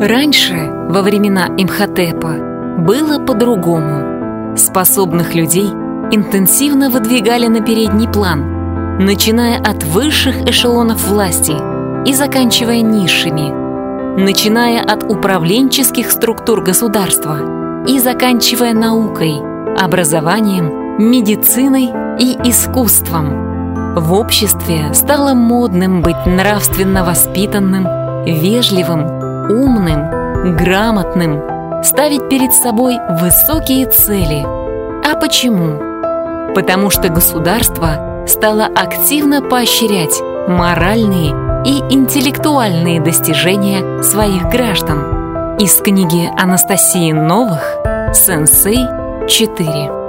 Раньше, во времена Имхотепа, было по-другому. Способных людей интенсивно выдвигали на передний план, начиная от высших эшелонов власти и заканчивая низшими, начиная от управленческих структур государства и заканчивая наукой, образованием, медициной и искусством. В обществе стало модным быть нравственно воспитанным, вежливым, умным, грамотным, ставить перед собой высокие цели. А почему? Потому что государство стало активно поощрять моральные и интеллектуальные достижения своих граждан. Из книги Анастасии Новых «Сенсей 4».